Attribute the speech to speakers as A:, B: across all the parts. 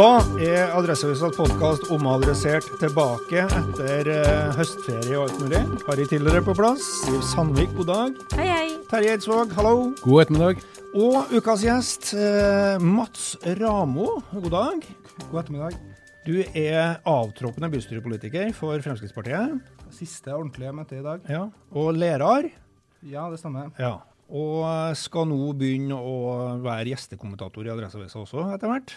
A: Da er Adresseavisas podkast omadressert tilbake etter eh, høstferie og alt mulig. Harry Tiller er på plass. Siv Sandvik, god dag.
B: Hei, hei.
A: Terje Eidsvåg, hallo.
C: God ettermiddag.
A: Og ukas gjest, eh, Mats Ramo, god dag.
D: God ettermiddag.
A: Du er avtroppende bystyrepolitiker for Fremskrittspartiet.
D: Siste ordentlige møte i dag.
A: Ja. Og lærer.
D: Ja, det stemmer.
A: Ja. Og skal nå begynne å være gjestekommentator i Adresseavisa også, etter hvert.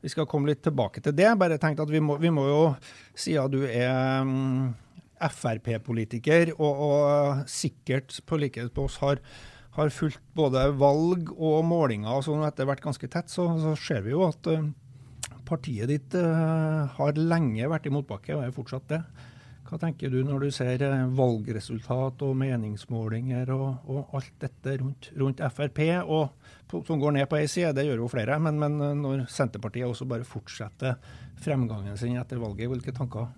A: Vi skal komme litt tilbake til det. Bare tenkt at vi må, vi må jo, siden du er mm, Frp-politiker, og, og sikkert på likhet på oss har, har fulgt både valg og målinger og sånn etter hvert ganske tett, så, så ser vi jo at eh, partiet ditt uh, har lenge vært i motbakke, og er fortsatt det. Hva tenker du når du ser eh, valgresultat og meningsmålinger og, og alt dette rundt, rundt Frp, og, som går ned på ei side, det gjør jo flere, men, men eh, når Senterpartiet også bare fortsetter fremgangen sin etter valget, hvilke tanker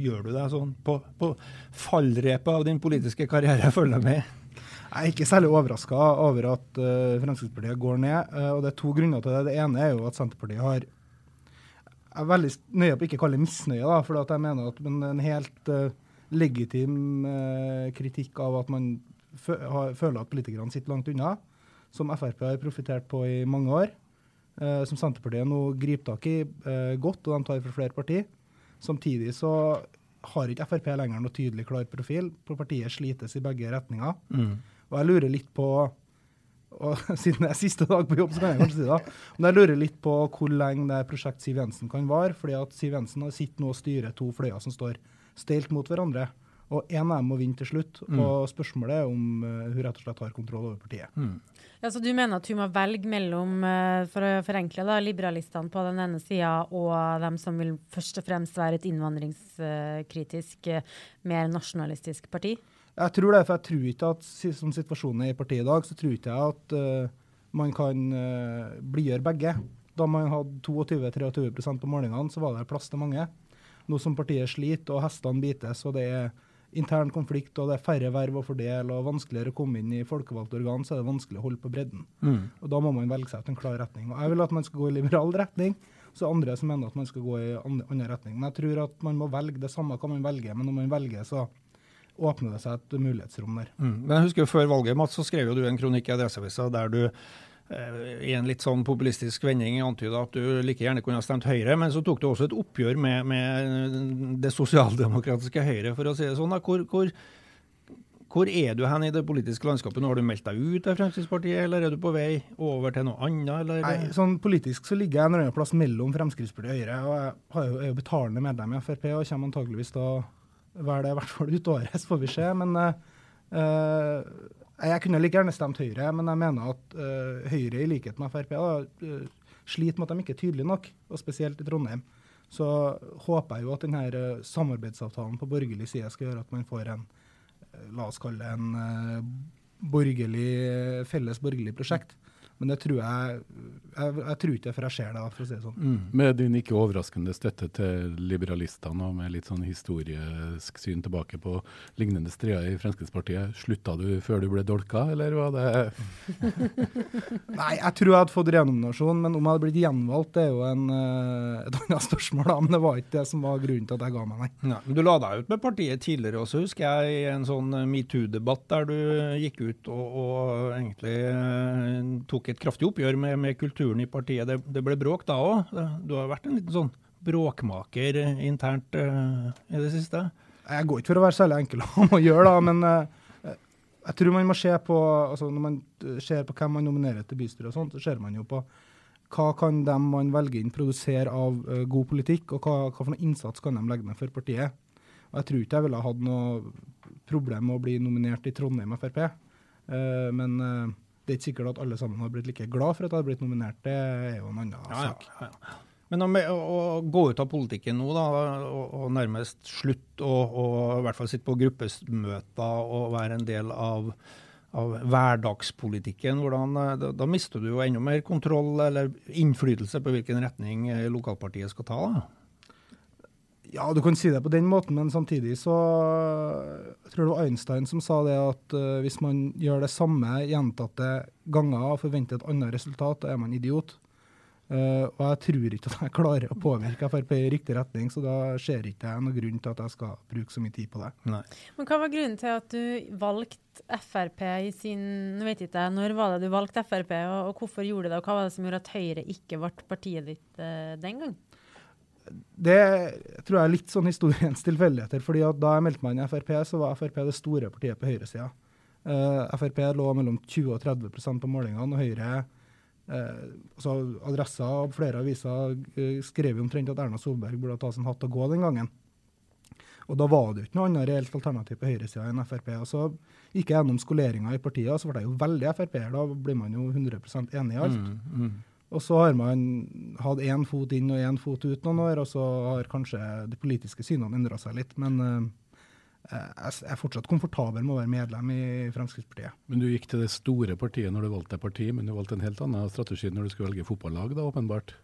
A: gjør du deg sånn på, på fallrepet av din politiske karriere, følger med?
D: Jeg er ikke særlig overraska over at uh, Fremskrittspartiet går ned. Og Det er to grunner til det. Det ene er jo at Senterpartiet har er veldig nøye på å ikke kalle det misnøye, da, for jeg mener at men en helt uh, legitim kritikk av at man har, føler at politikerne sitter langt unna, som Frp har profitert på i mange år, som Senterpartiet nå griper tak i godt, og de tar fra flere partier. Samtidig så har ikke Frp lenger noe tydelig klar profil. på Partiet slites i begge retninger.
A: Mm.
D: Og jeg lurer litt på og Siden det er siste dag på jobb, så kan jeg kanskje si det. Men jeg lurer litt på hvor lenge det prosjekt Siv Jensen kan vare. fordi at Siv Jensen har sitter nå og styrer to fløyer som står stelt mot hverandre. Og én av dem må vinne til slutt.
A: Mm.
D: Og spørsmålet er om uh, hun rett og slett har kontroll over partiet.
A: Mm.
B: Ja, så Du mener at hun må velge mellom eh, for å forenkle da, liberalistene på den ene sida og dem som vil først og fremst være et innvandringskritisk, eh, mer nasjonalistisk parti?
D: Jeg tror det, for jeg tror ikke at som situasjonen er i partiet i dag, så tror ikke jeg at uh, man kan uh, blidgjøre begge. Da man hadde 22-23% på målingene, så var det plass til mange. Nå som partiet sliter og hestene bites, og det er intern konflikt og det er færre verv å fordele og vanskeligere å komme inn i folkevalgte organ, så er det vanskelig å holde på bredden.
A: Mm.
D: Og Da må man velge seg ut en klar retning. Og Jeg vil at man skal gå i liberal retning, så andre som mener at man skal gå i andre, retning. Men jeg tror at man må velge. Det samme kan man velge, men når man velger, så åpner det seg et mulighetsrom der.
A: Mm. Men jeg husker jo Før valget Mats, så skrev jo du en kronikk i Adresseavisa der du eh, i en litt sånn populistisk vending antyda at du like gjerne kunne ha stemt Høyre, men så tok du også et oppgjør med, med det sosialdemokratiske Høyre, for å si det sånn. Hvor, hvor, hvor er du hen i det politiske landskapet? Nå Har du meldt deg ut av Fremskrittspartiet, eller er du på vei over til noe annet? Eller?
D: Nei, sånn Politisk så ligger jeg en eller annen plass mellom Fremskrittspartiet og Høyre. og Jeg er jo betalende medlem i Frp og kommer antageligvis til å det i hvert fall ut året, så får vi se. Men uh, jeg kunne like gjerne stemt Høyre, men jeg mener at uh, Høyre, i likhet med Frp, uh, sliter med at de ikke er tydelige nok, og spesielt i Trondheim. Så håper jeg jo at denne samarbeidsavtalen på borgerlig side skal gjøre at man får en, la oss kalle det en borgerlig, felles borgerlig prosjekt. Men det tror jeg Jeg, jeg tror ikke det før jeg ser det, for å si det sånn.
A: Mm.
C: Med din ikke overraskende støtte til liberalistene og med litt sånn historisk syn tilbake på lignende strider i Fremskrittspartiet, slutta du før du ble dolka, eller var det
D: Nei, jeg tror jeg hadde fått renominasjon, men om jeg hadde blitt gjenvalgt, det er jo en, eh, et annet spørsmål. da, Men det var ikke det som var grunnen til at jeg ga meg, nei.
A: Ja, men du la deg ut med partiet tidligere også, husker jeg, i en sånn metoo-debatt der du gikk ut og, og egentlig eh, tok et kraftig oppgjør med, med kulturen i partiet. Det, det ble bråk da òg. Du har vært en liten sånn bråkmaker eh, internt uh, i det siste.
D: Jeg går ikke for å være særlig enkel om å gjøre, da, men uh, jeg tror man må se på altså Når man ser på hvem man nominerer til bystyret, så ser man jo på hva kan dem man velger inn, produsere av uh, god politikk, og hva, hva for noe innsats kan de legge ned for partiet. Og Jeg tror ikke jeg ville hatt noe problem med å bli nominert i Trondheim Frp. Men det er ikke sikkert at alle sammen har blitt like glad for at jeg har blitt nominert. Det er jo en annen
A: Ja,
D: sak.
A: ja, ja. Men å, å, gå ut av politikken nå, da, og, og nærmest slutte å og i hvert fall sitte på gruppemøter og være en del av, av hverdagspolitikken, hvordan, eh, da, da mister du jo enda mer kontroll eller innflytelse på hvilken retning eh, lokalpartiet skal ta. da.
D: Ja, du kan si det på den måten, men samtidig så Jeg tror det var Einstein som sa det at uh, hvis man gjør det samme gjentatte ganger og forventer et annet resultat, da er man idiot. Uh, og jeg tror ikke at jeg klarer å påvirke Frp i riktig retning, så da ser ikke jeg noen grunn til at jeg skal bruke så mye tid på det.
A: Nei.
B: Men hva var grunnen til at du valgte Frp i sin Nå vet ikke jeg, Når var det du valgte Frp, og, og hvorfor gjorde du det? Og hva var det som gjorde at Høyre ikke ble partiet ditt uh, den gang?
D: Det tror jeg er litt sånn historiens tilfeldigheter. fordi at Da jeg meldte meg inn i Frp, så var Frp det store partiet på høyresida. Uh, Frp lå mellom 20 og 30% på målingene, og Høyre uh, altså Adressa og flere aviser uh, skrev omtrent at Erna Solberg burde ta sin hatt og gå den gangen. Og Da var det jo ikke noe annet reelt alternativ på høyresida enn Frp. og Så gikk jeg gjennom skoleringa i partiet, og så ble jeg jo veldig Frp-er. Da blir man jo 100% enig i alt.
A: Mm, mm.
D: Og så har man hatt én fot inn og én fot ut noen år, og så har kanskje de politiske synene endra seg litt. Men eh, jeg er fortsatt komfortabel med å være medlem i Fremskrittspartiet.
C: Men du gikk til det store partiet når du valgte parti, men du valgte en helt annen strategi når du skulle velge fotballag, da, åpenbart.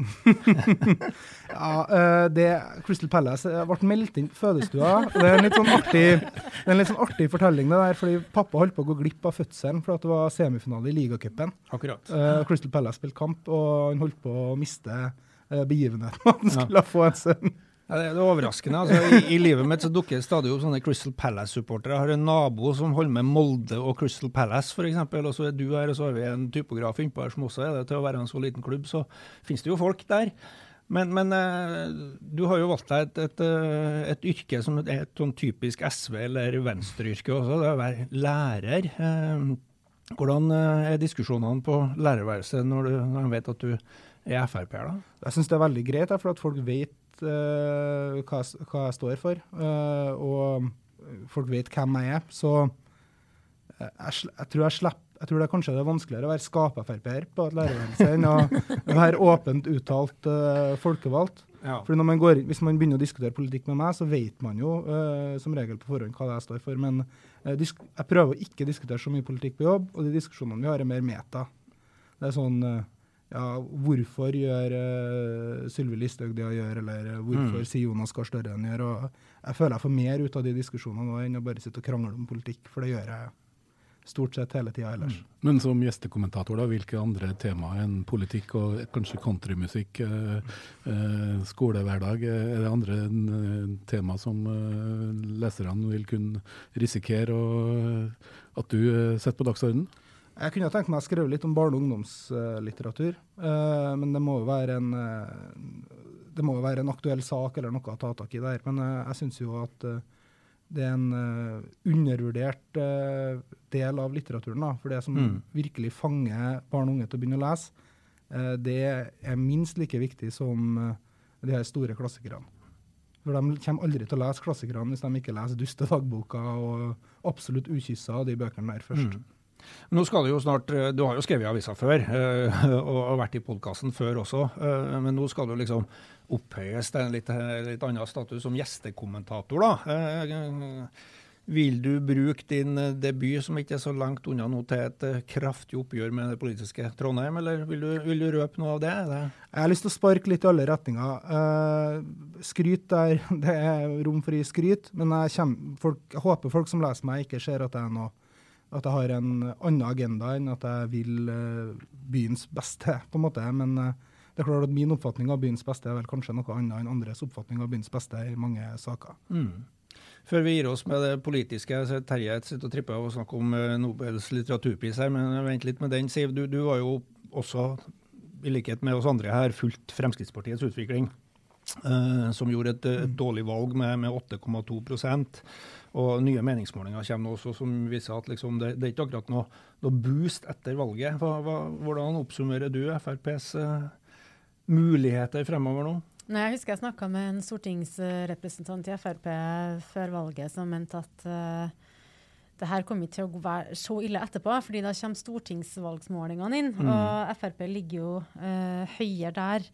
D: Ja, eh, det, Crystal Palace eh, ble meldt inn på fødestua. Det er sånn artig, det er en litt sånn artig fortelling, det der, fordi pappa holdt på å gå glipp av fødselen fordi det var semifinale i ligacupen. Uh, Crystal Palace spilte kamp, og han holdt på å miste uh, begivenheten. Han skulle få en sønn.
A: Ja, det, er overraskende. Altså, i, I livet mitt så dukker det stadig opp sånne Crystal Palace-supportere. Jeg har en nabo som holder med Molde og Crystal Palace, f.eks. Og så er du her, og så har vi en typograf innpå her som også er det. Til å være en så liten klubb, så finnes det jo folk der. Men, men eh, du har jo valgt deg et, et, eh, et yrke som er et sånn typisk SV- eller venstreyrke også, det er å være lærer. Eh, hvordan er diskusjonene på lærerværelset når, du, de vet at du er Frp-er, da?
D: Jeg syns det er veldig greit, for at folk vet eh, hva, jeg, hva jeg står for. uh, og folk vet hvem jeg er. Så eh, jeg, jeg tror jeg slipper jeg tror det er kanskje det er vanskeligere å være skap-Frp-er på et lærerværelse enn å være åpent uttalt uh, folkevalgt.
A: Ja.
D: Fordi når man går, Hvis man begynner å diskutere politikk med meg, så vet man jo uh, som regel på forhånd hva det jeg står for. Men uh, jeg prøver å ikke diskutere så mye politikk på jobb, og de diskusjonene vi har, er mer meta. Det er sånn eh, ja, Hvorfor gjør uh, Sylvi Listhaug det hun gjør, eller hvorfor hvorfor sier Jonas Gahr Støre det gjør? og Jeg føler jeg får mer ut av de diskusjonene nå enn å bare sitte og krangle om politikk, for det gjør jeg stort sett hele tida ellers.
C: Men som gjestekommentator, da, hvilke andre temaer enn politikk og kanskje countrymusikk, eh, eh, skolehverdag, eh, er det andre eh, tema som eh, leserne vil kunne risikere å, at du eh, setter på dagsordenen?
D: Jeg kunne tenkt meg å skrive litt om barne- og ungdomslitteratur, Uh, men det må jo være en eh, det må jo være en aktuell sak eller noe å ta tak i der. Men eh, jeg syns jo at det er en undervurdert del av litteraturen. da, For det som
A: Mm.
D: virkelig fanger barn og unge til å begynne å lese, det er minst like viktig som de her store klassikerne. For De kommer aldri til å lese klassikerne hvis de ikke leser Duste dagboka og Absolutt ukyssa og de bøkene der først.
A: Mm. Nå skal Du jo snart, eh, du har jo skrevet i avisa før, uh, og vært i podkasten før også. Uh, men nå skal du liksom opphøyes til en litt, litt annen status som gjestekommentator. da. Vil du bruke din debut, som ikke er så langt unna nå, til et kraftig oppgjør med det politiske Trondheim, eller vil du, vil du røpe noe av det?
D: Jeg har lyst til å sparke litt i alle retninger. Skryt der det er rom for å gi skryt, men jeg, kommer, folk, jeg håper folk som leser meg, ikke ser at jeg er noe at jeg har en annen agenda enn at jeg vil uh, byens beste, på en måte. Men uh, det er klart at min oppfatning av byens beste er vel kanskje noe annet enn andres oppfatning av byens beste i mange saker.
A: Mm. Før vi gir oss med det politiske, så Terje sitter og tripper å snakke om uh, Nobels litteraturpris her, men vent litt med den. Siv, du, du har jo også, i likhet med oss andre her, fulgt Fremskrittspartiets utvikling. Uh, som gjorde et, et, dårlig valg med, med 8,2 og nye meningsmålinger kommer også som viser at liksom det, det, er ikke akkurat noe, noe boost etter valget. Hva, hva, hvordan oppsummerer du FrPs uh, muligheter fremover nå?
B: Nei, jeg husker jeg snakka med en stortingsrepresentant i Frp før valget som mente at uh, det her kommer ikke til å være så ille etterpå, fordi da kommer stortingsvalgsmålingene inn. Mm. Og Frp ligger jo uh, høyere der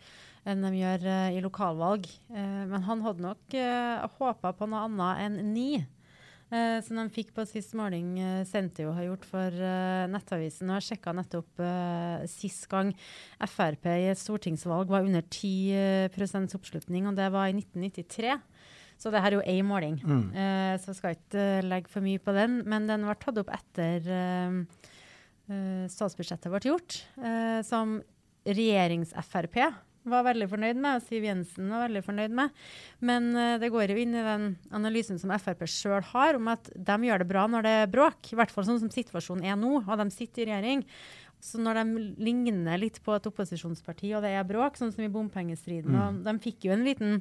B: enn de gjør uh, i lokalvalg. Men han hadde nok uh, håpa på noe annet enn ni. Uh, som de fikk på sist måling, uh, Sentio har gjort for eh, Nettavisen. og Jeg sjekka nettopp eh, sist gang Frp i et stortingsvalg var under 10% oppslutning, og det var i 1993. Så det her er jo én måling, mm. så jeg skal ikke legge for mye på den. Men den ble tatt opp etter statsbudsjettet ble gjort, som regjerings-Frp var veldig fornøyd med, og Siv Jensen var veldig fornøyd med. Men uh, det går jo inn i den analysen som Frp sjøl har, om at de gjør det bra når det er bråk. I hvert fall sånn som situasjonen er nå, og de sitter i regjering. Så når de ligner litt på et opposisjonsparti, og det er bråk, sånn som i bompengestriden mm. og De fikk jo en liten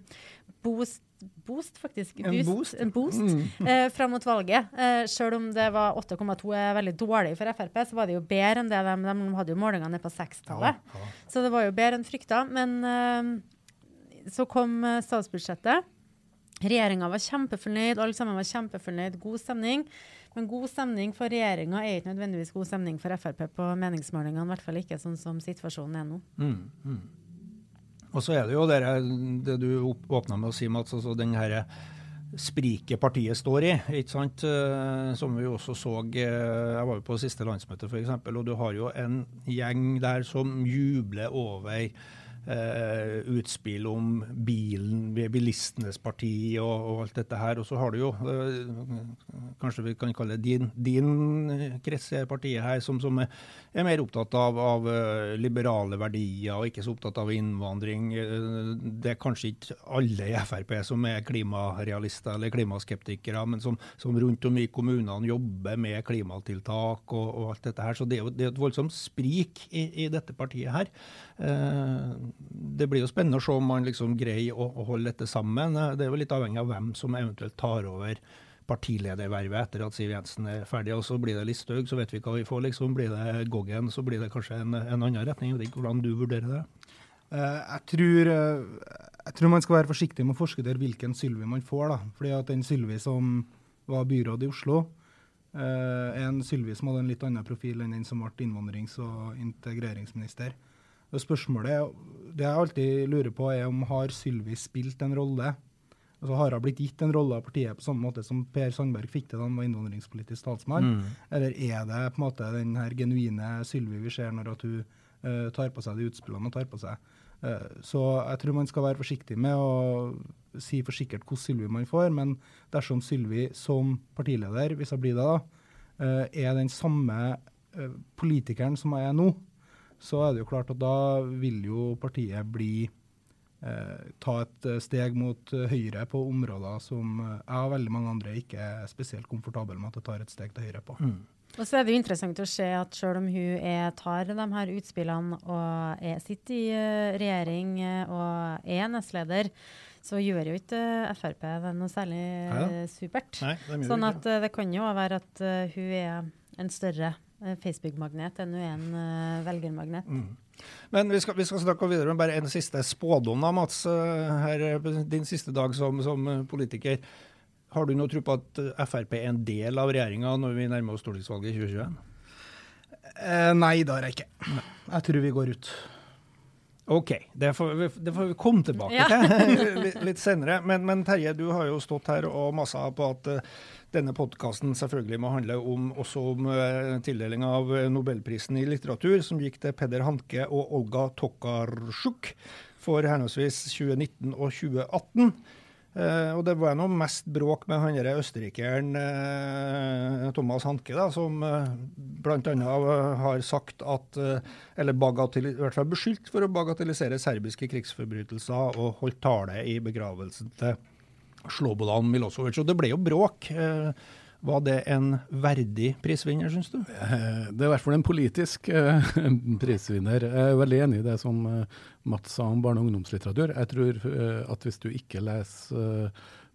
B: boost boost, faktisk.
A: En boost.
B: En boost mm. eh, fram mot valget. Eh, selv om det var 8,2 er veldig dårlig for Frp, så var det jo bedre enn det de, de hadde jo målingene ned på 6-tallet. Ja, ja. Så det var jo bedre enn frykta. Men eh, så kom eh, statsbudsjettet. Regjeringa var kjempefornøyd, alle sammen var kjempefornøyd. God stemning. Men god stemning for regjeringa er ikke nødvendigvis god stemning for Frp på meningsmålingene. I hvert fall ikke sånn som situasjonen er nå.
A: Mm, mm. Og så er det jo det, det du åpna med å si, Mats, altså den herre spriket partiet står i. ikke sant? Eh, som vi også så eh, Jeg var jo på siste landsmøte, f.eks., og du har jo en gjeng der som jubler over eh, utspill om bilen, bilistenes parti og, og, alt dette her. Og så har du jo, eh, kanskje vi kan kalle det din, din krets i partiet her, som, som er, er, mer opptatt av, av, eh, liberale verdier og ikke så opptatt av innvandring. Eh, det er kanskje ikke alle i Frp som er klimarealister eller klimaskeptikere, men som, som rundt om i kommunene jobber med klimatiltak og, og, alt dette her. Så det er jo det er et voldsomt sprik i, i dette partiet her. Eh, det blir jo spennende å se om man liksom greier å, holde dette sammen. Det er jo litt avhengig av hvem som eventuelt tar over partiledervervet etter at Siv Jensen er ferdig. og Så blir det Listhaug, så vet vi hva vi får. liksom. Blir det Goggen, så blir det kanskje en, en annen retning. Jeg vet ikke hvordan du vurderer det?
D: Uh, jeg, tror, jeg tror man skal være forsiktig med å forskuttere hvilken Sylvi man får. da. Fordi at den Sylvi som var byråd i Oslo, er en Sylvi som hadde en litt annen profil enn den som ble innvandrings- og integreringsminister. Spørsmålet det jeg alltid lurer på, er om har Sylvi spilt en rolle? Altså Har hun blitt gitt en rolle av partiet på samme måte som Per Sandberg fikk det da han var innvandringspolitisk talsmann? Mm. Eller er det på en måte den her genuine Sylvi vi ser når at hun uh, tar på seg de utspillene hun tar på seg? Uh, så jeg tror man skal være forsiktig med å si for sikkert hvordan Sylvi man får, men dersom Sylvi som partileder, hvis hun blir det, da, uh, er den samme politikeren som jeg er nå, så er det jo klart at da vil jo partiet bli eh, ta et eh, steg mot eh, høyre på områder som eh, jeg og veldig mange andre ikke er spesielt komfortable med at det tar et steg til høyre på. Mm.
B: Og så er det jo interessant å se at selv om hun er, tar de her utspillene og er, sitter i uh, regjering og er nestleder, så gjør jo ikke Frp det noe særlig Neida. supert. Nei, sånn at det kan jo være at hun er en større Eh, Facebook-magnet enn du er en uh, velgermagnet. Mm.
A: Men vi skal, vi skal, snakke videre med bare en siste spådom, da, Mats. Eh, her, din siste dag som, som, politiker. Har du noe tro på at Frp er en del av regjeringa når vi nærmer oss stortingsvalget i 2021?
D: Eh, nei, det har jeg ikke. Jeg tror vi går ut.
A: OK, det får, vi, det får vi komme tilbake
B: Ja.
A: til litt, senere. Men, men Terje, du har jo stått her og massa på at eh, denne podkasten selvfølgelig må handle om, også om uh, tildeling av eh, Nobelprisen i litteratur, som gikk til Peder Hanke og Olga Tokarsjuk for henholdsvis 2019 og 2018. Uh, og det var noe mest bråk med han østerrikeren uh, Thomas Hanke, da, som uh, bl.a. har sagt at eh, Eller bagatell, i hvert fall beskyldt for å bagatellisere serbiske krigsforbrytelser og holdt tale i begravelsen til Slobodan Milosevic. Og det ble jo bråk. Eh, var det en verdig prisvinner, syns du?
C: Eh, Det er i hvert fall en politisk eh, prisvinner. Jeg er veldig enig i det som Mats sa om barne- og ungdomslitteratur. Jeg tror at hvis du ikke leser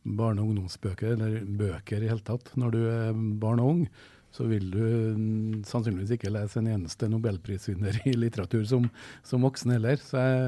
C: barne- og ungdomsbøker, eller bøker i hele tatt, når du er barn og ung, så vil du mm, sannsynligvis ikke lese en eneste nobelprisvinner i litteratur som, som voksen heller. Så jeg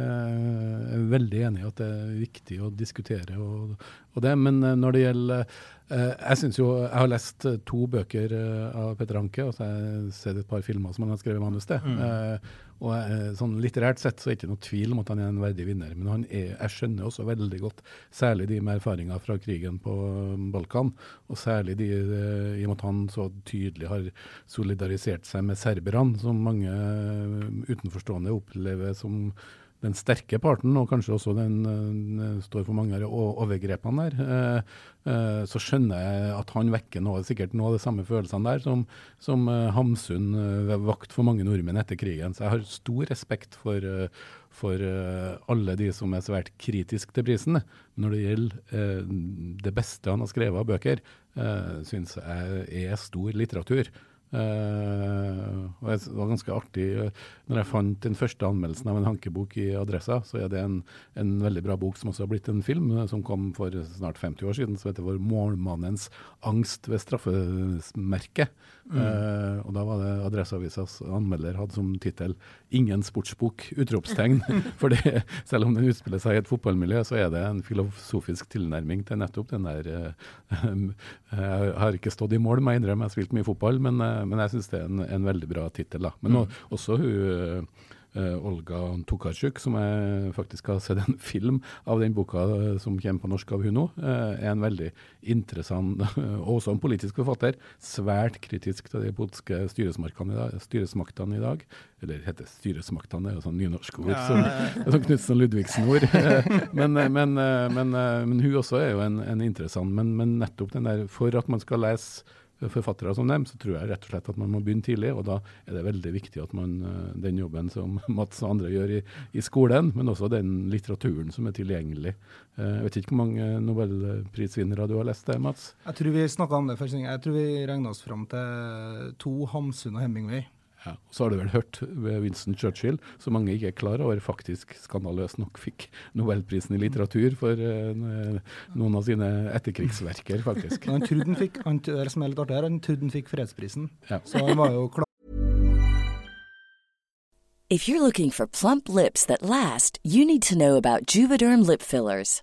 C: er veldig enig i at det er viktig å diskutere og, og det. Men eh, når det gjelder eh, Jeg synes jo, jeg har lest eh, to bøker eh, av Petter Anke, og så har jeg sett et par filmer som han har skrevet manus til. Eh, og eh, sånn Litterært sett så er det ikke noe tvil om at han er en verdig vinner. Men han er, jeg skjønner også veldig godt, særlig de med erfaringer fra krigen på um, Balkan, og særlig de eh, i og med at han så tydelig har solidarisert seg med serberne, som mange eh, utenforstående opplever som den sterke parten, og kanskje også den den står for mange av overgrepene der, eh, eh, så skjønner jeg at han vekker noe, sikkert noe av de samme følelsene der som, som eh, Hamsun eh, vakt for mange nordmenn etter krigen. Så jeg har stor respekt for, eh, for eh, alle de som er svært kritiske til prisen. Når det gjelder eh, det beste han har skrevet av bøker, syns jeg er stor litteratur. Eh, og det var ganske artig når jeg fant den første anmeldelsen av en hankebok i Adressa, så er det en, en veldig bra bok som også har blitt en film, eh, som kom for snart 50 år siden, som heter For målmannens angst ved straffemerket. Eh, og da var det Adresseavisas anmelder hadde som tittel 'Ingen sportsbok', utropstegn. For det, selv om den utspiller seg i et fotballmiljø, så er det en filosofisk tilnærming til nettopp den der eh, Jeg har ikke stått i mål, må jeg innrømme, jeg har spilt mye fotball, men, eh, men jeg syns det er en, en veldig bra tittel. Men mm. også hun eh, Olga Tokarczuk, som jeg faktisk har sett en film av den boka eh, som kommer på norsk av hun nå, eh, er en veldig interessant, og også en politisk forfatter, svært kritisk til de politiske styresmaktene i dag. Styresmaktene i dag. Eller heter styresmaktene, det er jo sånn nynorskord.
A: Ja,
C: som- som Knutsen Ludvigsen-ord. men, men, men, men hun også er jo en, en interessant. Men, men nettopp den der, for at man skal lese forfattere som dem, så tror jeg rett og slett at man må begynne tidlig. Og da er det veldig viktig at man eh, den jobben som Mats og andre gjør i, i skolen, men også den litteraturen som er tilgjengelig. Eh, Jeg vet ikke hvor mange nobelprisvinnere du har lest det, Mats?
D: Jeg tror vi snakka om det før. sending. Jeg tror vi regna oss fram til to Hamsun og Hemingway.
C: Ja. Og så har du vel hørt ved Winston Churchill, som mange ikke er klar over, faktisk skandaløst nok fikk Nobelprisen i litteratur for uh, noen av sine etterkrigsverker, faktisk.
D: Han trodde han fikk han, det som er litt artig her, han trodde han fikk fredsprisen.
C: Ja.
D: Så han var jo klar.
E: If you're looking for plump lips that last, you need to know about Juvederm lip fillers.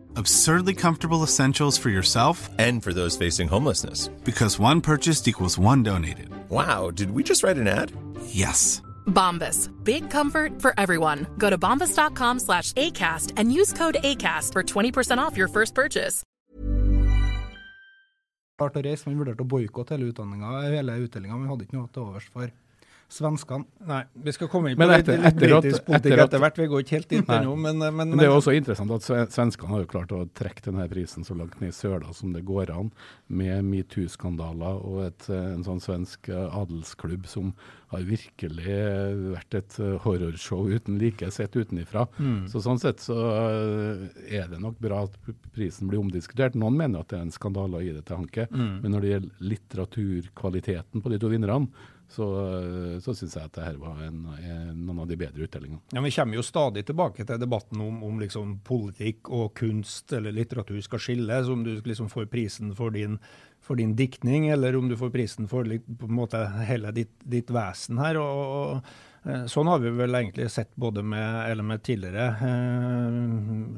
F: Absurdly comfortable essentials for yourself
G: and for those facing homelessness.
F: Because one purchased equals one donated.
G: Wow, did we just write an ad?
F: Yes.
H: Bombas. Big comfort for everyone. Go to bombas.com slash ACAST and use code ACAST for 20% off your first purchase.
D: Klart å reise, Man vurderte å boikotte hele utdanninga, hele utdelinga, men vi hadde ikke noe til overs for svenskene.
A: Nei, vi skal komme inn på
C: etter-
A: litt britisk politikk
C: etter
A: etter hvert. Vi går ikke helt dit
C: Nei.
A: ennå, men, men,
C: Men det er jo også interessant at svenskene har jo klart å trekke denne prisen så langt ned i søla som det går an, med metoo-skandaler og et, eh, en sånn svensk eh, adelsklubb som har virkelig eh, vært et horrorshow uten like sett utenifra.
A: Mm.
C: Så sånn sett så er det nok bra at prisen blir omdiskutert. Noen mener at det er en skandale å gi det til Hanke,
A: Mm.
C: men når det gjelder litteraturkvaliteten på de to vinnerne, så, eh, så syns jeg at det her var en, en, noen av de bedre utdelingene.
A: Ja, Vi kommer jo stadig tilbake til debatten om, om liksom politikk og kunst eller litteratur skal skilles, om du liksom får prisen for din, for din diktning, eller om du får prisen for litt, måte hele ditt, ditt vesen her. og, og eh, Sånn har vi vel egentlig sett både med, med tidligere eh,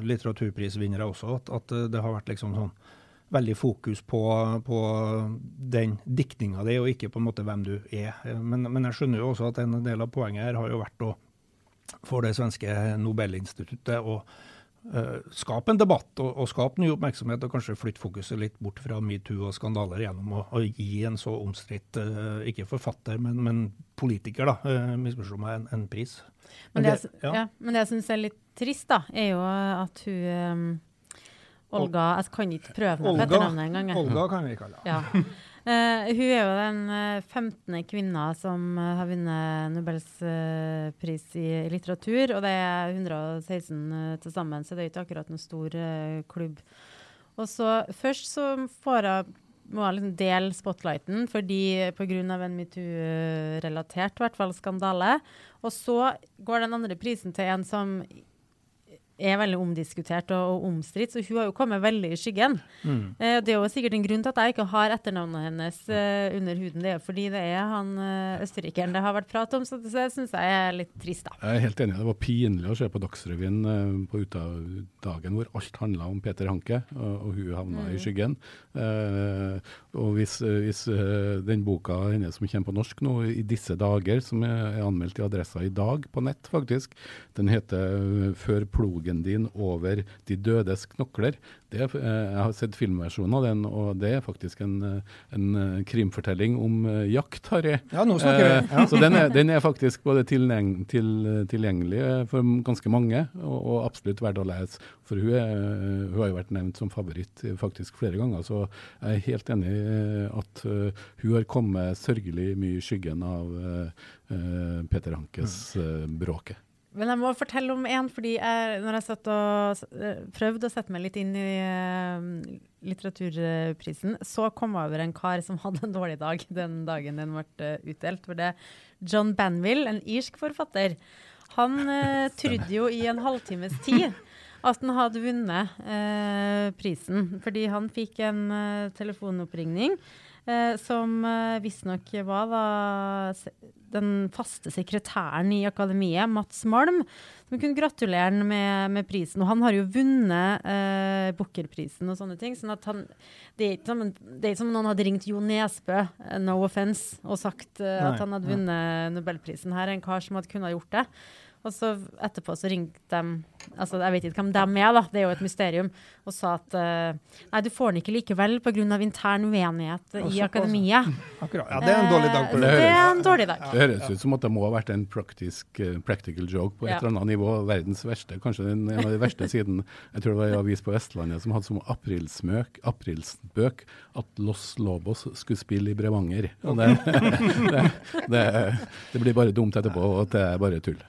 A: litteraturprisvinnere også, at, at det har vært liksom sånn veldig fokus på, på den diktninga di, og ikke på en måte hvem du er. Men, men jeg skjønner jo også at en del av poenget her har jo vært å for det svenske Nobelinstituttet å uh, skape en debatt og, og skape ny oppmerksomhet, og kanskje flytte fokuset litt bort fra metoo og skandaler gjennom å, å gi en så omstridt, uh, ikke forfatter, men, men politiker, da, uh, misforstå meg, en, en pris.
B: Men det, jeg sy-
A: ja.
B: ja, men det jeg syns er litt trist, da, er jo at hun um, Olga Jeg kan ikke prøve meg på etternavnet engang.
A: Olga kan vi kalle.
B: Ja. Uh, hun er jo den eh, 15. kvinna som eh, har vunnet Nobels uh, pris i litteratur. Og det er 116 uh, til sammen, så det er ikke akkurat noen stor eh, klubb. Og så Først så får jeg må jeg liksom dele spotlighten fordi pga. en metoo-relatert skandale. Og så går den andre prisen til en som er veldig omdiskutert og, og omstridt, så hun har jo kommet veldig i skyggen.
A: Mm.
B: Eh, det er jo sikkert en grunn til at jeg ikke har etternavnet hennes eh, under huden. Det er fordi det er han eh, østerrikeren det har vært prat om, så det, det syns jeg er litt trist, da.
C: Jeg er helt enig. Det var pinlig å se på Dagsrevyen eh, på dagen hvor alt handla om Peter Hanke, og, og hun havna i
B: Mm.
C: skyggen. Eh, og hvis, eh, hvis den boka hennes som kommer på norsk nå i disse dager, som er, anmeldt i Adressa i dag på nett faktisk, den heter 'Før plogen din over de dødes knokler'. Det, eh, jeg har sett filmversjonen av den, og det er faktisk en, eh, en eh, krimfortelling om jakt, Harry.
A: Ja, nå snakker vi. Eh,
C: Så den er, den er faktisk både tilgjeng, til, tilgjengelig for ganske mange, og, og absolutt verdt å lese. For hun, er, hun har jo vært nevnt som favoritt faktisk flere ganger, så jeg er helt enig at hun har kommet sørgelig mye i skyggen av Peter Hankes uh, bråket.
B: Men jeg må fortelle om en, fordi jeg, når jeg satt og eh, prøvde å sette meg litt inn i eh, litteraturprisen, så kom jeg over en kar som hadde en dårlig dag den dagen den ble eh, utdelt. For det John Banville, en irsk forfatter. Han uh, trodde jo i en halvtimes tid at han hadde vunnet uh, prisen, fordi han fikk en telefonoppringning eh, som uh, visstnok var da, den faste sekretæren i akademiet, Mats Malm, som kunne gratulere han med, med prisen. Og han har jo vunnet eh, Booker-prisen og sånne ting. sånn at han, det, er ikke som, det er som om noen hadde ringt Jo Nesbø, eh, no offense, og sagt eh, at han hadde vunnet Nobelprisen. Her er en kar som hadde kunnet gjort det. Og så etterpå så ringte de altså Jeg vet ikke hvem de er, da, det er jo et mysterium. Og sa at uh, nei, du får den ikke likevel pga. intern uenighet i akademiet.
A: Akkurat. Ja, det er en dårlig dag.
B: Uh, det er en dårlig dag.
C: Det høres ut som at det må ha vært en praktisk, uh, practical joke på et
B: Ja.
C: eller annet nivå. Verdens verste, kanskje den, en av de verste siden Jeg tror det var en avis på Vestlandet som hadde som aprilsmøk, aprilsbøk at Los Lobos skulle spille i Brevanger. Og det, det, det, det blir bare dumt etterpå, og det er bare tull.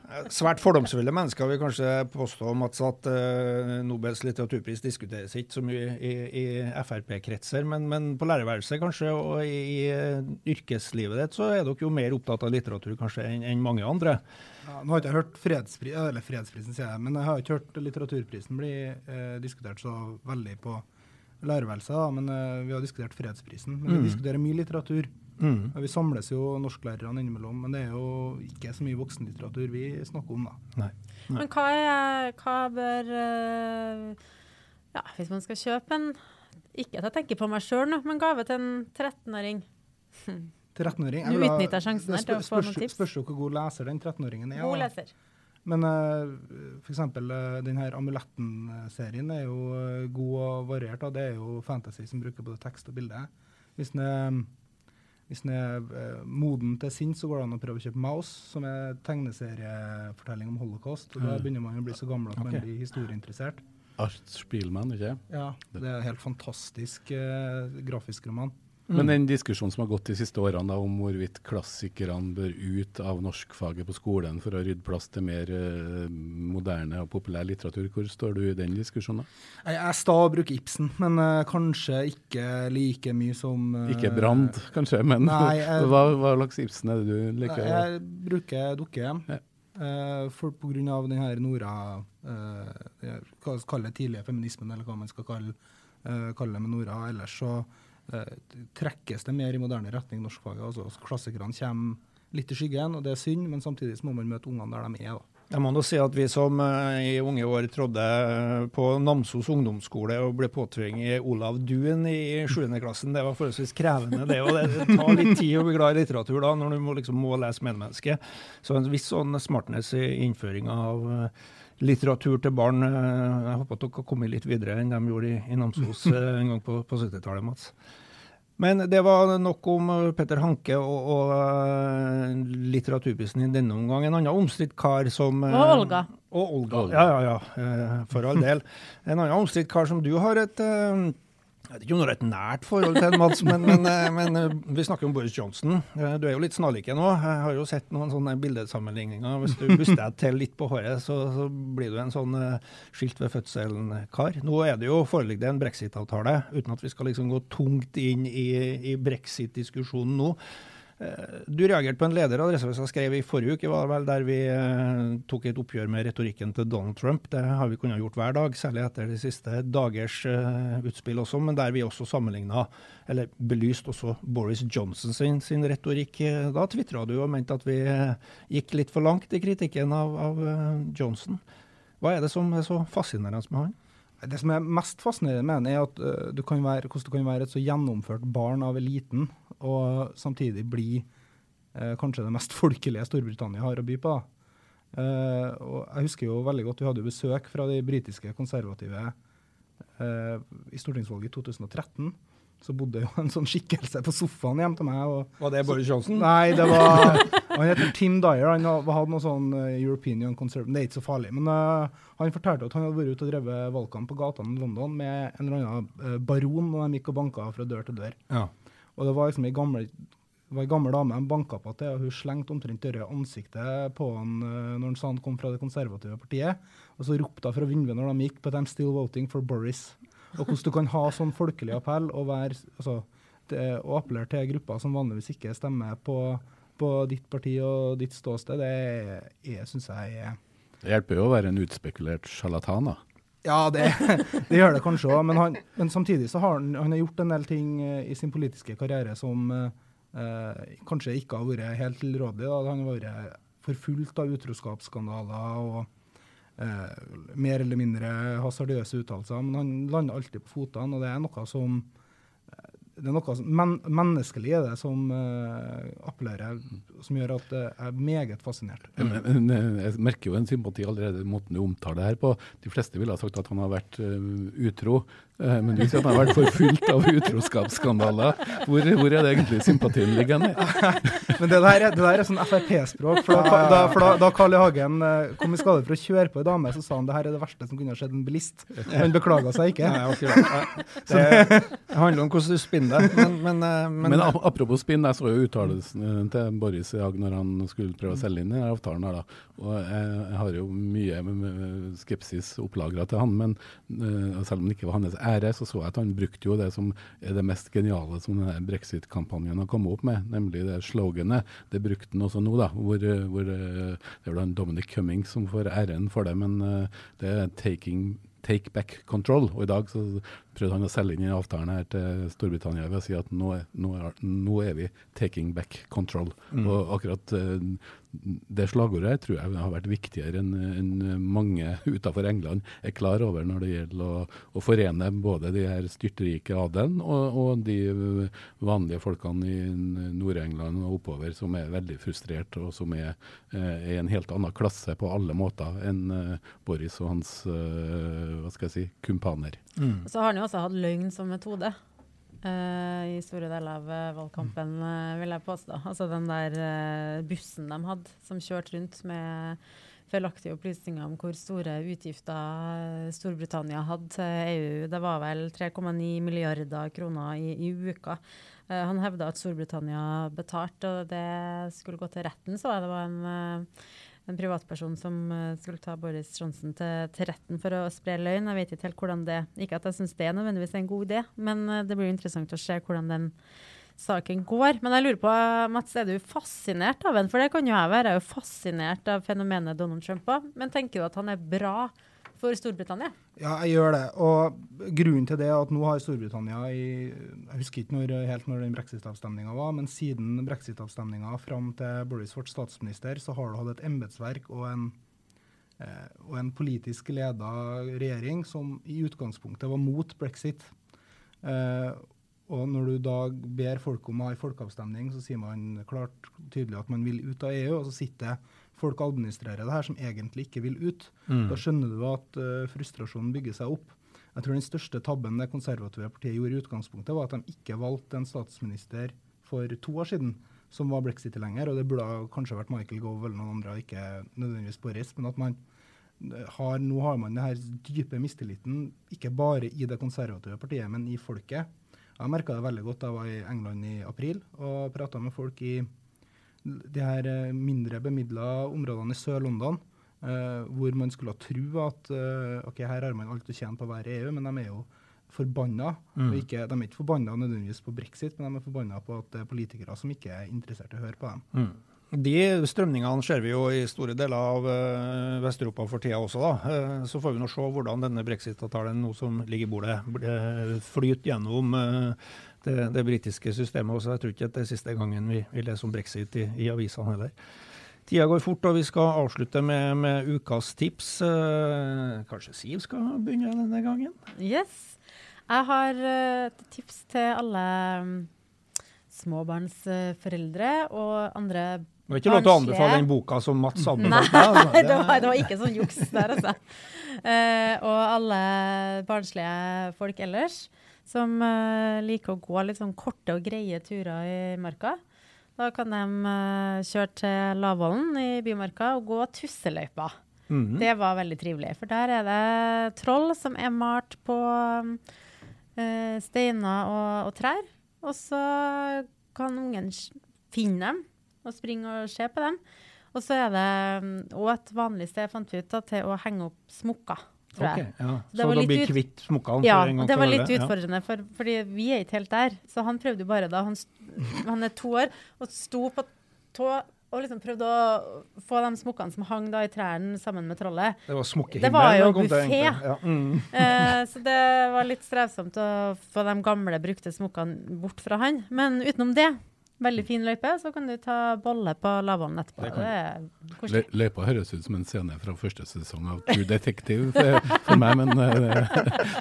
A: Svært fordomsfulle mennesker vil kanskje påstå Mats, at uh, Nobels litteraturpris diskuteres ikke så mye i, i Frp-kretser, men, men på lærerværelset kanskje, og i, i eh, yrkeslivet ditt, så er dere jo mer opptatt av litteratur kanskje enn en mange andre.
D: Ja, nå har ikke jeg hørt fredspri eller fredsprisen, sier jeg, men jeg har ikke hørt litteraturprisen bli eh, diskutert så veldig på lærerværelset. Men eh, vi har diskutert fredsprisen. Men
A: Mm.
D: vi diskuterer mye litteratur.
A: Mm.
D: Vi samles jo norsklærerne innimellom, men det er jo ikke så mye voksenlitteratur vi snakker om, da.
A: Nei.
B: Men hva, er, hva bør eh, Ja, hvis man skal kjøpe en Ikke at jeg tenker på meg sjøl nå, men gave til en 13-åring.
D: 13-åring.
B: Du utnytter sjansen her til å få noen tips.
D: spørs jo hvor god leser den 13-åringen er.
B: God leser.
D: Men uh, f.eks. Uh, denne Amuletten-serien er jo eh, god og variert. Da. Det er jo fantasy som bruker både tekst og bilde. Hvis den er, hvis den er eh, moden til sinns, så går det an å prøve å kjøpe Mouse, som er tegneseriefortelling om holocaust. Og Da
C: Mm.
D: begynner man å bli så gammel at
C: okay.
D: man blir historieinteressert.
C: Art Spielmann, ikke
D: Ja, Det er en helt fantastisk eh, grafisk roman.
C: Men den diskusjonen som har gått de siste årene da, om hvorvidt klassikerne bør ut av norskfaget på skolen for å rydde plass til mer uh, moderne og populær litteratur, hvor står du i den diskusjonen? da?
D: Jeg er sta å bruke Ibsen, men uh, kanskje ikke like mye som uh,
C: Ikke Brand, kanskje, men
D: Nei, jeg-
C: hva, hva slags Ibsen er det du liker?
D: Jeg bruker dukkehjem. eh, for på grunn av den her Nora uh, Hva skal det tidlige feminismen, eller hva man skal kalle, kalle det med Nora. Ellers så trekkes det mer i moderne retning norskfaget. Altså, klassikerne kommer litt i skyggen, og det er synd, men samtidig må man møte ungene der de er. da.
A: Jeg må nå si at vi som eh, i unge år trådde på Namsos ungdomsskole og ble påtvunget Olav Duen i 7. klassen, det var forholdsvis krevende. Det, og det tar litt tid å bli glad i litteratur da, når du må, liksom, må lese medmennesket. Så en viss sånn smartness i innføringa av eh, litteratur til barn. eh, jeg håper at dere har kommet litt videre enn de gjorde i, i Namsos eh, en gang på, på 70-tallet, Mats. Men det var nok om eh, Petter Hanke og, og litteraturprisen i denne omgang. En annen omstridt kar som
B: Og Olga.
A: Og Olga. Ja, ja, ja. For all del. En annen omstridt kar som du har et jeg vet ikke om du har et nært forhold til, Mads, men, men, eh, men eh, vi snakker om Boris Johnson. Eh, Du er jo litt snarlik nå. Jeg har jo sett noen sånne bildesammenligninger. Hvis du buster deg til litt på håret, så, så blir du en sånn skilt ved fødselen-kar. Nå er det jo foreligger det en brexit-avtale, uten at vi skal liksom gå tungt inn i, i brexit-diskusjonen nå. Du reagerte på en leder Adresseavisa skrev i forrige uke, var vel, der vi eh, tok et oppgjør med retorikken til Donald Trump. Det har vi kunnet gjort hver dag, særlig etter de siste dagers eh, utspill også, men der vi også sammenligna, eller belyst også Boris Johnson sin, sin retorikk. Da tvitra du og mente at vi eh, gikk litt for langt i kritikken av, av Johnson. Hva er det som er så fascinerende med han?
D: Det som er mest fascinerende med den, er at øh, du kan være, hvordan du kan være et så gjennomført barn av eliten, og samtidig bli eh, kanskje det mest folkelige Storbritannia har å by på. Eh, jeg husker jo veldig godt, Vi hadde jo besøk fra de britiske konservative eh, i stortingsvalget i 2013. Så bodde jo en sånn skikkelse på sofaen hjemme til meg.
A: Var det Boris Johnson?
D: Nei, det var Han heter Tim Dyer. Han hadde noe sånn eh, European Young Conservative Det er ikke så farlig. Men uh, han fortalte at han hadde vært ute og drevet valgkamp på gatene i London med en eller annen eh, baron, og de gikk og banka fra dør til dør.
A: Ja.
D: Og det var liksom ei gammel, gammel dame de banka på til, og hun slengte omtrent dørre ansiktet på han når han sa han kom fra det konservative partiet. Og så ropte hun fra vinduet når de gikk, but I'm still voting for Boris. Og hvordan du kan ha sånn folkelig appell og, være, altså, det, og appellere til grupper som vanligvis ikke stemmer på, på ditt parti og ditt ståsted, det er, syns jeg er
C: Det hjelper jo å være en utspekulert sjarlatan, da.
D: ja, det, det gjør det kanskje òg, men, han- men samtidig så har han, han har gjort en del ting eh, i sin politiske karriere som eh, kanskje ikke har vært helt tilrådelig. Da. Han har vært forfulgt av utroskapsskandaler og mer eller mindre hasardiøse uttalelser, men han lander alltid på fotene, og det er noe som eh, det er noe men, menneskelig i det som uh, appellerer, som gjør at uh, jeg er meget fascinert.
C: Men, men, jeg merker jo en sympati allerede måten du omtaler det her på. De fleste ville ha sagt at han har vært uh, utro. Uh, men du sier at han har vært forfulgt av utroskapsskandaler. Hvor, hvor, er det egentlig sympatien ligger?
D: men det der, det der er sånn Frp-språk. For, da, da, for da, da Carl I. Hagen kom i skade for å kjøre på ei dame, så sa han det her er det verste som kunne ha skjedd en bilist. Han beklaga seg ikke.
A: Nei, okay. det, det handler om hvordan du spinner det. Men, men,
C: eh, men, men apropos spinn, jeg så jo uttalelsen til Boris i dag når han skulle prøve å selge inn i avtalen. her da. Og jeg, jeg har jo mye skepsis opplagra til han, men selv om det ikke var hans ære, så så jeg at han brukte jo det som er det mest geniale som brexit-kampanjen har kommet opp med, nemlig det sloganet. Det brukte han også nå, da, hvor, hvor det er vel Dominic Cummings som får æren for det, men uh, det er 'taking take back control'. Og i dag så prøvde han å selge inn i avtalen her til Storbritannia ved å si at nå er, nå er, nå er vi 'taking back control'. Mm. Og akkurat uh, det slagordet tror jeg har vært viktigere enn en mange utenfor England er klar over når det gjelder å, å forene både de her styrtrike adelen og, og, de vanlige folkene i Nord-England og oppover som er veldig frustrert, og som er, i en helt annen klasse på alle måter enn uh, Boris og hans hva skal jeg si, kumpaner.
B: Mm. Så har han jo også hatt løgn som metode. Uh, I store deler av uh, valgkampen, uh, vil jeg påstå. Altså den der bussen de hadde, som kjørte rundt med feilaktige opplysninger om hvor store utgifter Storbritannia hadde til EU. Det var vel 3,9 milliarder kroner i, i uka. han hevda at Storbritannia betalte, og det skulle gå til retten, så jeg det var en en privatperson som uh, skulle ta Boris Johnson til, til, retten for å spre løgn. Jeg vet ikke helt hvordan det Ikke at jeg syns det er nødvendigvis en god idé, men uh, det blir interessant å se hvordan den saken går. Men jeg lurer på, Mats, er du fascinert av den? For det kan jo jeg være. Jeg er jo fascinert av fenomenet Donald Trump òg. Men tenker du at han er bra for Storbritannia?
D: Ja, jeg gjør det. Og grunnen til det er at nå har Storbritannia i Jeg husker ikke når, helt når den brexit-avstemninga var, men siden brexit-avstemninga fram til Boris ble statsminister, så har du hatt et embetsverk og en eh, og en politisk leda regjering som i utgangspunktet var mot brexit. Eh, og når du da ber folk om å ha en folkeavstemning, så sier man klart tydelig at man vil ut av EU, og så sitter folk administrerer det her som egentlig ikke vil ut. Mm. Da skjønner du at uh, frustrasjonen bygger seg opp. Jeg tror den største tabben det konservative partiet gjorde i utgangspunktet, var at de ikke valgte en statsminister for to år siden som var brexit-tilhenger, og det burde kanskje vært Michael Gove eller noen andre, ikke nødvendigvis Boris. men at man har, Nå har man denne dype mistilliten, ikke bare i det konservative partiet, men i folket. Jeg merka det veldig godt da jeg var i England i april og prata med folk i de her eh, mindre bemidla områdene i Sør-London. eh, hvor man skulle tro at eh, ok, her har man alt å tjene på å være i EU, men de er jo forbanna. Mm. de er ikke forbanna nødvendigvis på brexit, men de er forbanna på at det er politikere som ikke er interessert i å høre på dem.
A: Mm. De strømningene ser vi jo i store deler av uh, Vest-Europa for tida også. da. Uh, så får vi nå se hvordan denne brexit-avtalen nå som ligger i bordet, flyter gjennom det, det britiske systemet. også. Jeg tror ikke at det er siste gangen vi, vi leser om brexit i, i avisene heller. Tida går fort, og vi skal avslutte med, med ukas tips. kanskje Siv skal begynne denne gangen?
B: Yes. Jeg har et tips til alle um, småbarnsforeldre og andre
A: det var ikke lov til å anbefale den boka som Mats
B: anbefalte. Nei, det var, det var ikke sånn juks der, altså. Uh, og alle barnslige folk ellers som uh, liker å gå litt sånn korte og greie turer i marka. Da kan de uh, kjøre til Lavollen i Bymarka og gå tusseløypa. Mm -hmm. Det var veldig trivelig, for der er det troll som er malt på steiner og, og trær. Og så kan ungen finne dem og springe og se på dem. Og så er det òg mm, et vanlig sted, fant vi ut, da, til å henge opp smokker. Tror
A: jeg. Okay, ja. Så, så da blir kvitt smokkene?
B: Ja, det var litt utfordrende, for, fordi vi er ikke helt der. Så han prøvde jo bare da han, han er to år, og sto på tå og liksom prøvde å få de smokkene som hang da i trærne sammen med trollet.
A: Det var smokkehimmel?
B: Det var jo buffé. Ja. Mm. eh, så det var litt strevsomt å få de gamle, brukte smokkene bort fra han. Men utenom det Veldig fin løype. Så kan du ta bolle på lavvann etterpå. Det, det
C: Løypa høres ut som en scene fra første sesong av True Detective for, for meg, men eh,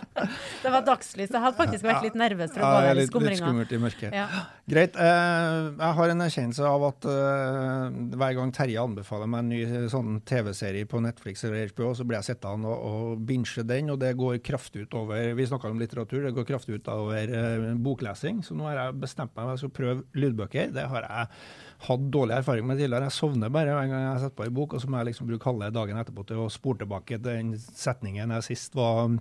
B: Det var dagslys. Jeg hadde faktisk vært litt nervøs for å gå
A: det er
B: der i
A: litt,
B: skumringa.
A: skummelt i mørket.
B: Ja.
A: Greit. Eh, jeg har en erkjennelse av at eh, hver gang Terje anbefaler meg en ny sånn TV-serie på Netflix eller HBO, så blir jeg sittende og, og binge den, og det går kraftig utover Vi snakka om litteratur, det går kraftig utover uh, boklesing. Så nå har jeg bestemt meg for å prøve lydbøker. Det har jeg hatt dårlig erfaring med tidligere. Jeg sovner bare hver gang jeg setter på en bok, og så må jeg liksom bruke halve dagen etterpå til å spore tilbake den setningen jeg sist var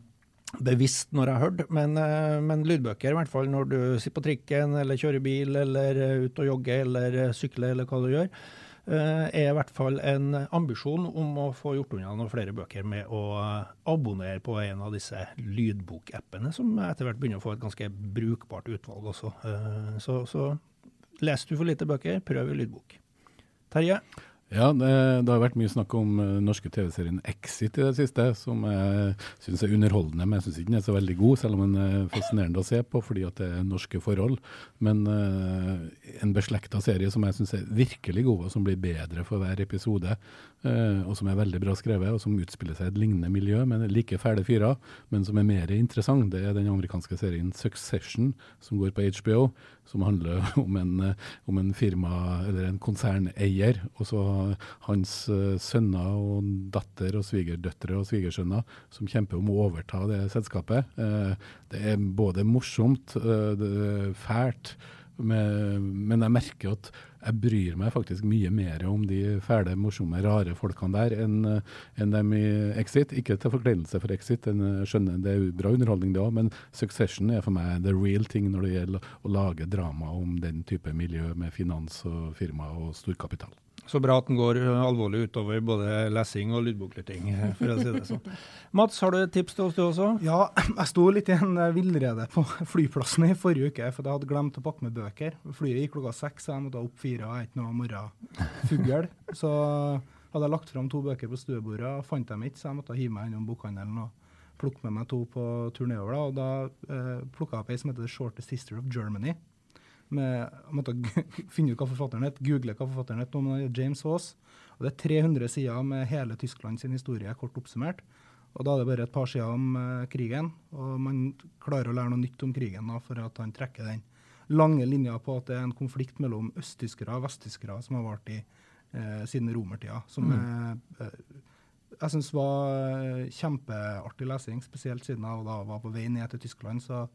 A: bevisst når jeg har hørt, men, eh, men lydbøker, i hvert fall når du sitter på trikken eller kjører bil eller ut og jogger eller eh, sykler eller hva du gjør, eh, er i hvert fall en ambisjon om å få gjort unna noen flere bøker med å eh, abonnere på en av disse lydbokappene, som etter hvert begynner å få et ganske brukbart utvalg også. Eh, Så, så leser du for lite bøker, prøv i lydbok. Terje?
C: Ja, det, det har vært mye snakk om eh, den norske TV-serien Exit i det siste, som jeg syns er underholdende, men jeg syns ikke den er så veldig god, selv om den er fascinerende å se på fordi at det er norske forhold. Men uh, en beslekta serie som jeg syns er virkelig god, og som blir bedre for hver episode, eh, og som er veldig bra skrevet, og som utspiller seg i et lignende miljø, men like fæle fyrer, men som er mer interessant, det er den amerikanske serien Succession, som går på HBO, som handler om en, eh, om en firma, eller en konserneier, og så hans eh, sønner og datter og svigerdøtre og svigersønner som kjemper om å overta det selskapet. Eh, Det er både morsomt, eh, det er fælt, men jeg merker at jeg bryr meg faktisk mye mer om de fæle, morsomme, rare folkene der enn en dem i Exit. Ikke til forkleinelse for Exit, den, eh, skjønner det er bra underholdning det òg, men Succession er for meg the real thing når det gjelder å lage drama om den type miljø med finans og firma og storkapital.
A: Så bra at den går uh, alvorlig utover både lesing og lydboklytting, eh, for å si det sånn. Mats, har du et tips til oss du også?
D: Ja, jeg sto litt i en eh, villrede på flyplassen i forrige uke, for jeg hadde glemt å pakke med bøker. Flyet gikk klokka seks, så jeg måtte opp fire, og jeg er ikke noe morgenfugl. Så hadde jeg lagt fram to bøker på stuebordet, og fant dem ikke, så jeg måtte hive meg innom bokhandelen og plukke med meg to på tur nedover. Da, og da eh, plukka jeg opp ei som heter The Shortest History of Germany. Med, måtte finne ut hva forfatteren het, google hva forfatteren het, James Haas. Og det er 300 sider med hele Tyskland sin historie kort oppsummert. Og da er det bare et par sider om eh, krigen, og man klarer å lære noe nytt om krigen da, for at han trekker den lange linja på at det er en konflikt mellom østtyskere og vesttyskere som har vart i eh, siden romertida. Som
A: Mm.
D: er, eh, jeg syns var eh, kjempeartig lesing, spesielt siden jeg da var på vei ned til Tyskland. så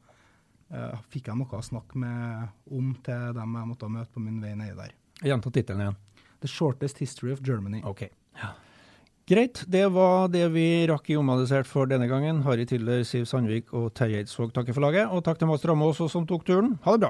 D: eh, fikk jeg noe å snakke med om til dem jeg måtte møte på min vei nedi der.
A: Gjenta tittelen igjen.
D: The Shortest History of Germany.
A: Ok. Greit, det var det vi rakk i Omadressert for denne gangen. Harry Tiller, Siv Sandvik og Terje Eidsvåg takker for laget. Og takk til Mats Ramås også, som tok turen. Ha det bra.